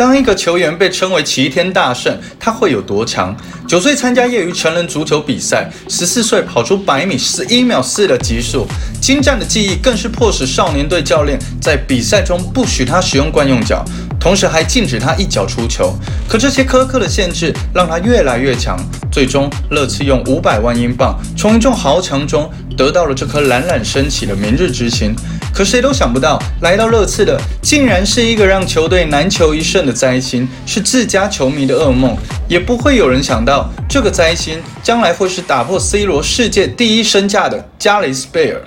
当一个球员被称为齐天大圣，他会有多强？九岁参加业余成人足球比赛，十四岁跑出百米十一秒四的极速，精湛的技艺更是迫使少年队教练在比赛中不许他使用惯用脚，同时还禁止他一脚出球。可这些苛刻的限制让他越来越强，最终乐次用五百万英镑从一众豪强中得到了这颗冉冉升起的明日之星。可谁都想不到，来到热刺的竟然是一个让球队难求一胜的灾星，是自家球迷的噩梦。也不会有人想到，这个灾星将来会是打破 C 罗世界第一身价的加雷斯贝尔。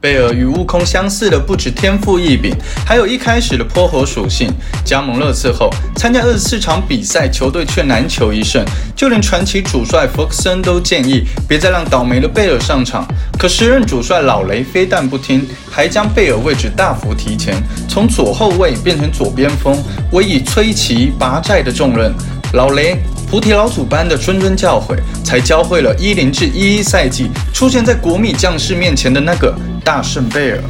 贝尔与悟空相似的不止天赋异禀，还有一开始的泼火属性。加盟热刺后，参加二十四场比赛，球队却难求一胜，就连传奇主帅弗克森都建议别再让倒霉的贝尔上场。可时任主帅老雷非但不听，还将贝尔位置大幅提前，从左后卫变成左边锋，委以催其拔寨的重任。老雷。菩提老祖般的谆谆教诲，才教会了一零至一一赛季出现在国米将士面前的那个大圣贝尔。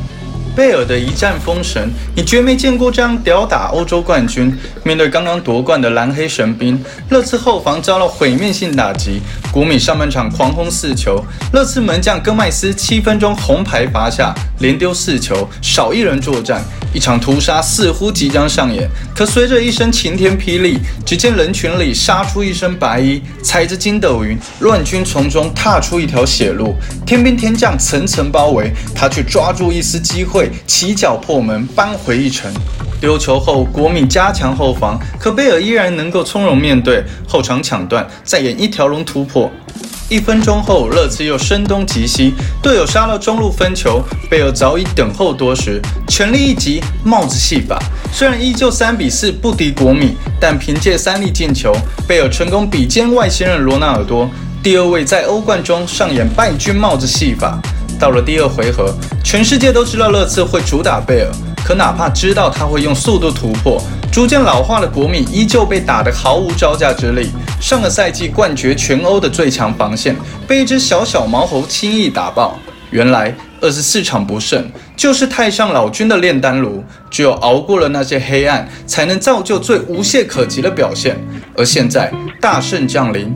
贝尔的一战封神，你绝没见过这样吊打欧洲冠军。面对刚刚夺冠的蓝黑神兵，热刺后防遭了毁灭性打击。国米上半场狂轰四球，热刺门将戈麦斯七分钟红牌罚下，连丢四球，少一人作战。一场屠杀似乎即将上演，可随着一声晴天霹雳，只见人群里杀出一身白衣，踩着筋斗云，乱军从中踏出一条血路。天兵天将层层包围，他却抓住一丝机会，会起脚破门，扳回一城。丢球后，国米加强后防，可贝尔依然能够从容面对后场抢断，再演一条龙突破。一分钟后，热刺又声东击西，队友杀到中路分球，贝尔早已等候多时，全力一击，帽子戏法。虽然依旧三比四不敌国米，但凭借三粒进球，贝尔成功比肩外星人罗纳尔多，第二位在欧冠中上演败军帽子戏法。到了第二回合，全世界都知道热刺会主打贝尔，可哪怕知道他会用速度突破。逐渐老化的国米依旧被打得毫无招架之力。上个赛季冠绝全欧的最强防线，被一只小小毛猴轻易打爆。原来二十四场不胜，就是太上老君的炼丹炉。只有熬过了那些黑暗，才能造就最无懈可击的表现。而现在大胜降临，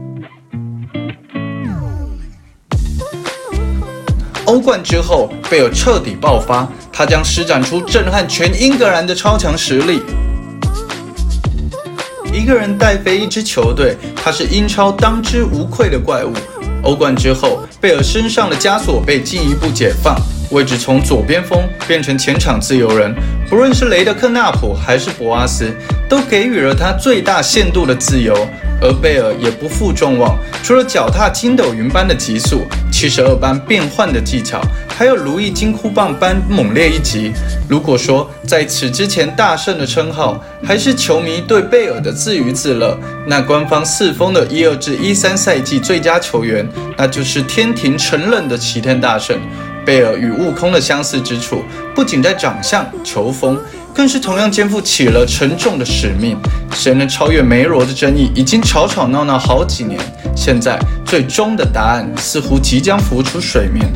欧冠之后，贝尔彻底爆发，他将施展出震撼全英格兰的超强实力。一个人带飞一支球队，他是英超当之无愧的怪物。欧冠之后，贝尔身上的枷锁被进一步解放，位置从左边锋变成前场自由人。不论是雷德克纳普还是博阿斯，都给予了他最大限度的自由。而贝尔也不负众望，除了脚踏筋斗云般的极速、七十二般变换的技巧，还有如意金箍棒般猛烈一击。如果说在此之前大圣的称号还是球迷对贝尔的自娱自乐，那官方四封的一二至一三赛季最佳球员，那就是天庭承认的齐天大圣。贝尔与悟空的相似之处，不仅在长相、球风。更是同样肩负起了沉重的使命。谁能超越梅罗的争议已经吵吵闹闹好几年，现在最终的答案似乎即将浮出水面。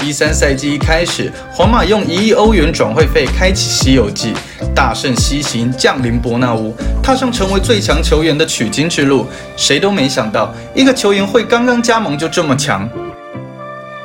一三赛季一开始，皇马用一亿欧元转会费开启西游记，大圣西行降临伯纳乌，踏上成为最强球员的取经之路。谁都没想到，一个球员会刚刚加盟就这么强，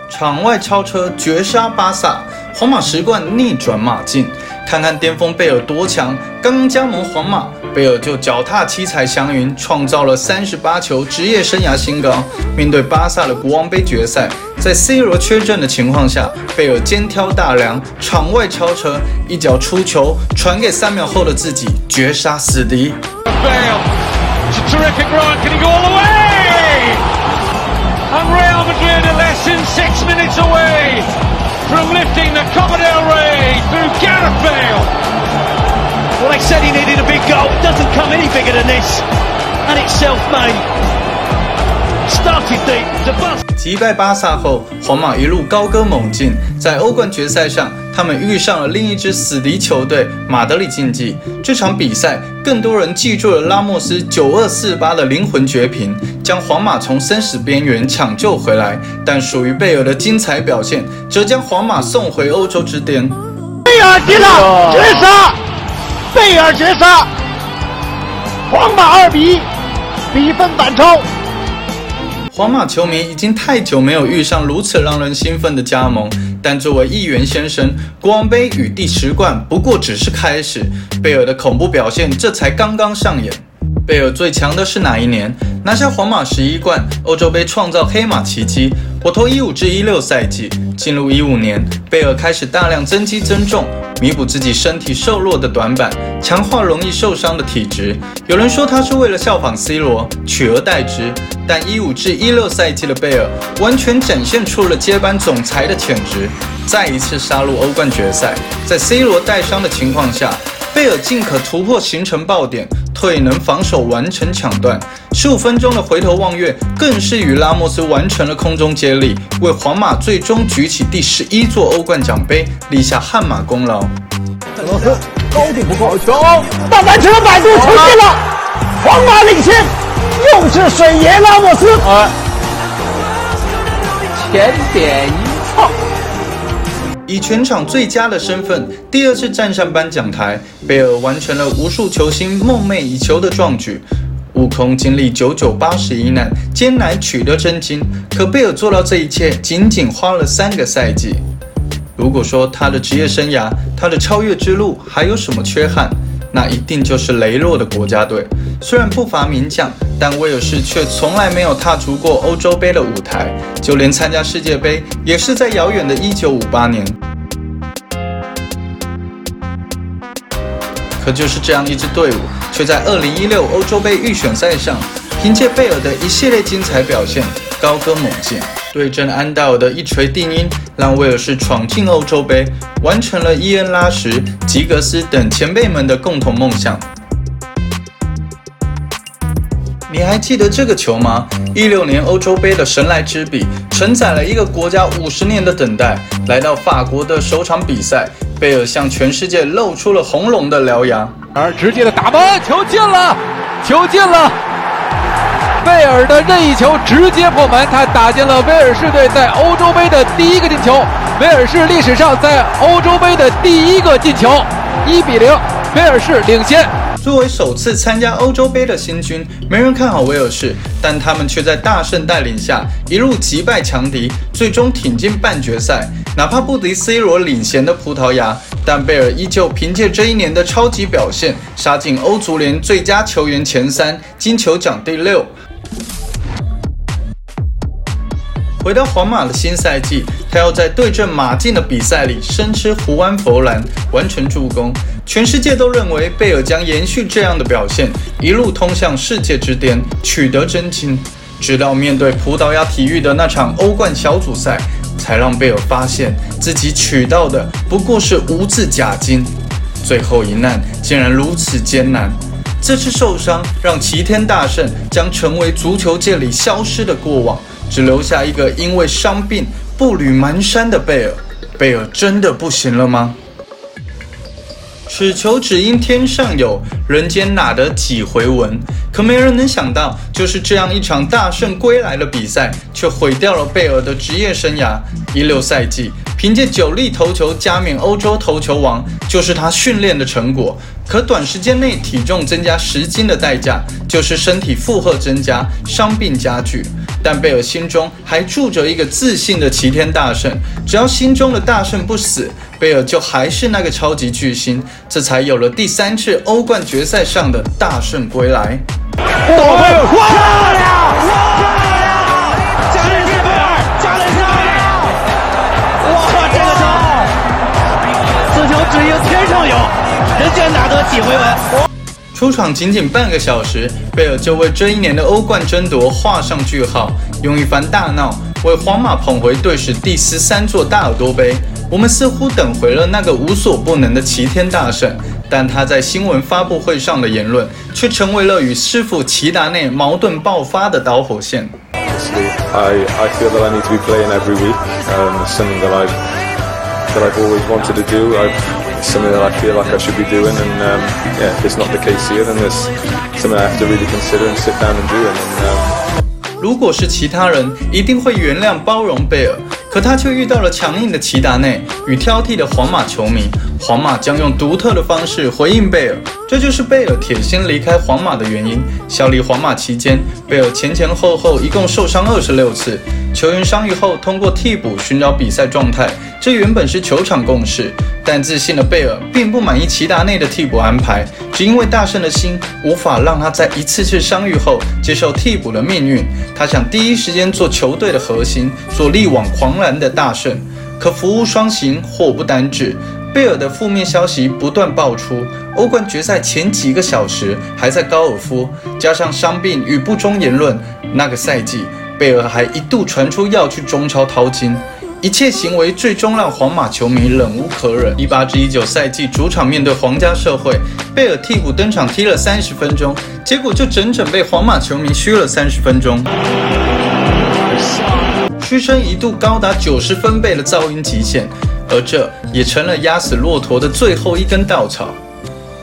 场外超车绝杀巴萨，皇马十冠逆转马竞。看看巅峰贝尔多强！刚加盟皇马，贝尔就脚踏七彩祥云，创造了三十八球职业生涯新高。面对巴萨的国王杯决赛，在 C 罗缺阵的情况下，贝尔肩挑大梁，场外超车，一脚出球，传给三秒后的自己，绝杀死敌。From lifting the Copa del Rey through Gareth Bale. Well, they said he needed a big goal. It doesn't come any bigger than this, and it's self-made. 击败巴萨后，皇马一路高歌猛进，在欧冠决赛上，他们遇上了另一支死敌球队马德里竞技。这场比赛，更多人记住了拉莫斯九二四八的灵魂绝平，将皇马从生死边缘抢救回来。但属于贝尔的精彩表现，则将皇马送回欧洲之巅。贝尔进了，绝杀！贝尔绝杀！皇马二比一，比分反超。皇马球迷已经太久没有遇上如此让人兴奋的加盟，但作为议员先生，国王杯与第十冠不过只是开始，贝尔的恐怖表现这才刚刚上演。贝尔最强的是哪一年？拿下皇马十一冠，欧洲杯创造黑马奇迹。我投一五至一六赛季，进入一五年，贝尔开始大量增肌增重。弥补自己身体瘦弱的短板，强化容易受伤的体质。有人说他是为了效仿 C 罗取而代之，但一五至一六赛季的贝尔完全展现出了接班总裁的潜质。再一次杀入欧冠决赛，在 C 罗带伤的情况下，贝尔尽可突破形成爆点，退能防守完成抢断。十五分钟的回头望月，更是与拉莫斯完成了空中接力，为皇马最终举起第十一座欧冠奖杯立下汗马功劳。罗斯高度不够，球大板球摆渡出现了，皇马领先，又是水爷拉莫斯，前点以全场最佳的身份，第二次站上颁奖台，贝尔完成了无数球星梦寐以求的壮举。悟空经历九九八十一难，艰难取得真经，可贝尔做到这一切，仅仅花了三个赛季。如果说他的职业生涯，他的超越之路还有什么缺憾，那一定就是羸弱的国家队。虽然不乏名将，但威尔士却从来没有踏足过欧洲杯的舞台，就连参加世界杯，也是在遥远的一九五八年。可就是这样一支队伍，却在二零一六欧洲杯预选赛上，凭借贝尔的一系列精彩表现，高歌猛进，对阵安道尔的一锤定音，让威尔士闯进欧洲杯，完成了伊恩·拉什、吉格斯等前辈们的共同梦想。你还记得这个球吗？一六年欧洲杯的神来之笔，承载了一个国家五十年的等待。来到法国的首场比赛，贝尔向全世界露出了红龙的獠牙，而直接的打门，球进了，球进了！贝尔的任意球直接破门，他打进了威尔士队在欧洲杯的第一个进球，威尔士历史上在欧洲杯的第一个进球，一比零，威尔士领先。作为首次参加欧洲杯的新军，没人看好威尔士，但他们却在大圣带领下一路击败强敌，最终挺进半决赛。哪怕不敌 C 罗领衔的葡萄牙，但贝尔依旧凭借这一年的超级表现，杀进欧足联最佳球员前三，金球奖第六。回到皇马的新赛季，他要在对阵马竞的比赛里生吃胡安·弗兰，完成助攻。全世界都认为贝尔将延续这样的表现，一路通向世界之巅，取得真经。直到面对葡萄牙体育的那场欧冠小组赛，才让贝尔发现自己取到的不过是无字假金。最后一难竟然如此艰难。这次受伤让齐天大圣将成为足球界里消失的过往。只留下一个因为伤病步履蹒跚的贝尔，贝尔真的不行了吗？此球只因天上有人间哪得几回闻？可没人能想到，就是这样一场大胜归来的比赛，却毁掉了贝尔的职业生涯。一六赛季，凭借九粒头球加冕欧洲头球王，就是他训练的成果。可短时间内体重增加十斤的代价，就是身体负荷增加，伤病加剧。但贝尔心中还住着一个自信的齐天大圣，只要心中的大圣不死，贝尔就还是那个超级巨星。这才有了第三次欧冠决赛上的大圣归来。漂亮！漂亮！只应天上有，人间哪得几回闻？出场仅仅半个小时，贝尔就为这一年的欧冠争夺画上句号，用一番大闹为皇马捧回队史第十三座大耳朵杯。我们似乎等回了那个无所不能的齐天大圣，但他在新闻发布会上的言论却成为了与师傅齐达内矛盾爆发的导火线。That I've always wanted to do. I've, it's something that I feel like I should be doing, and um, yeah, if it's not the case here, then there's something I have to really consider and sit down and do. it. and um, 如果是其他人，一定会原谅包容贝尔，可他却遇到了强硬的齐达内与挑剔的皇马球迷。皇马将用独特的方式回应贝尔，这就是贝尔铁心离开皇马的原因。效力皇马期间，贝尔前前后后一共受伤二十六次。球员伤愈后，通过替补寻找比赛状态，这原本是球场共识。但自信的贝尔并不满意齐达内的替补安排，只因为大圣的心无法让他在一次次伤愈后接受替补的命运。他想第一时间做球队的核心，做力挽狂澜的大圣。可福无双行，祸不单至。贝尔的负面消息不断爆出，欧冠决赛前几个小时还在高尔夫，加上伤病与不忠言论，那个赛季贝尔还一度传出要去中超淘金，一切行为最终让皇马球迷忍无可忍。一八至一九赛季主场面对皇家社会，贝尔替补登场踢了三十分钟，结果就整整被皇马球迷嘘了三十分钟，屈声一度高达九十分贝的噪音极限。而这也成了压死骆驼的最后一根稻草。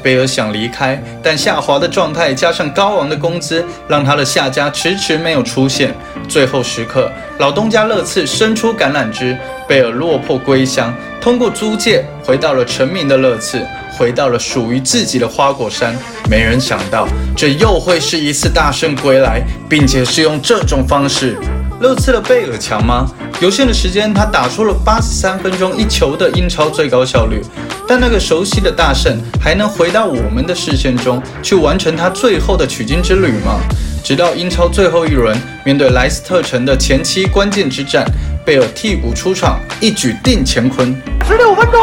贝尔想离开，但下滑的状态加上高昂的工资，让他的下家迟迟没有出现。最后时刻，老东家乐次伸出橄榄枝，贝尔落魄归乡，通过租借回到了成名的乐次，回到了属于自己的花果山。没人想到，这又会是一次大圣归来，并且是用这种方式。勒次的贝尔强吗？有限的时间，他打出了八十三分钟一球的英超最高效率。但那个熟悉的大圣还能回到我们的视线中去完成他最后的取经之旅吗？直到英超最后一轮面对莱斯特城的前期关键之战，贝尔替补出场，一举定乾坤。十六分钟，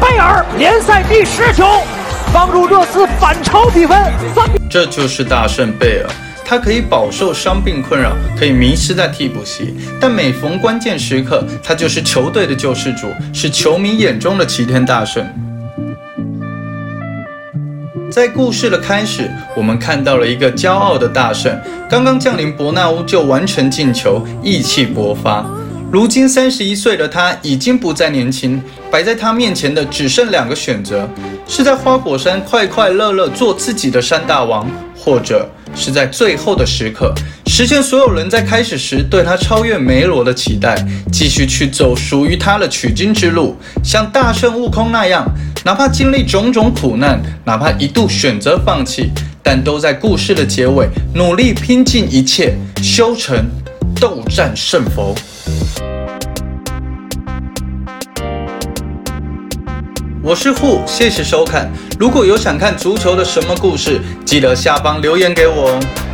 贝尔联赛第十球，帮助热刺反超比分。三，这就是大圣贝尔。他可以饱受伤病困扰，可以迷失在替补席，但每逢关键时刻，他就是球队的救世主，是球迷眼中的齐天大圣。在故事的开始，我们看到了一个骄傲的大圣，刚刚降临伯纳乌就完成进球，意气勃发。如今三十一岁的他已经不再年轻，摆在他面前的只剩两个选择：是在花果山快快乐乐做自己的山大王，或者。是在最后的时刻，实现所有人在开始时对他超越梅罗的期待，继续去走属于他的取经之路，像大圣悟空那样，哪怕经历种种苦难，哪怕一度选择放弃，但都在故事的结尾努力拼尽一切，修成斗战胜佛。我是户，谢谢收看。如果有想看足球的什么故事，记得下方留言给我哦。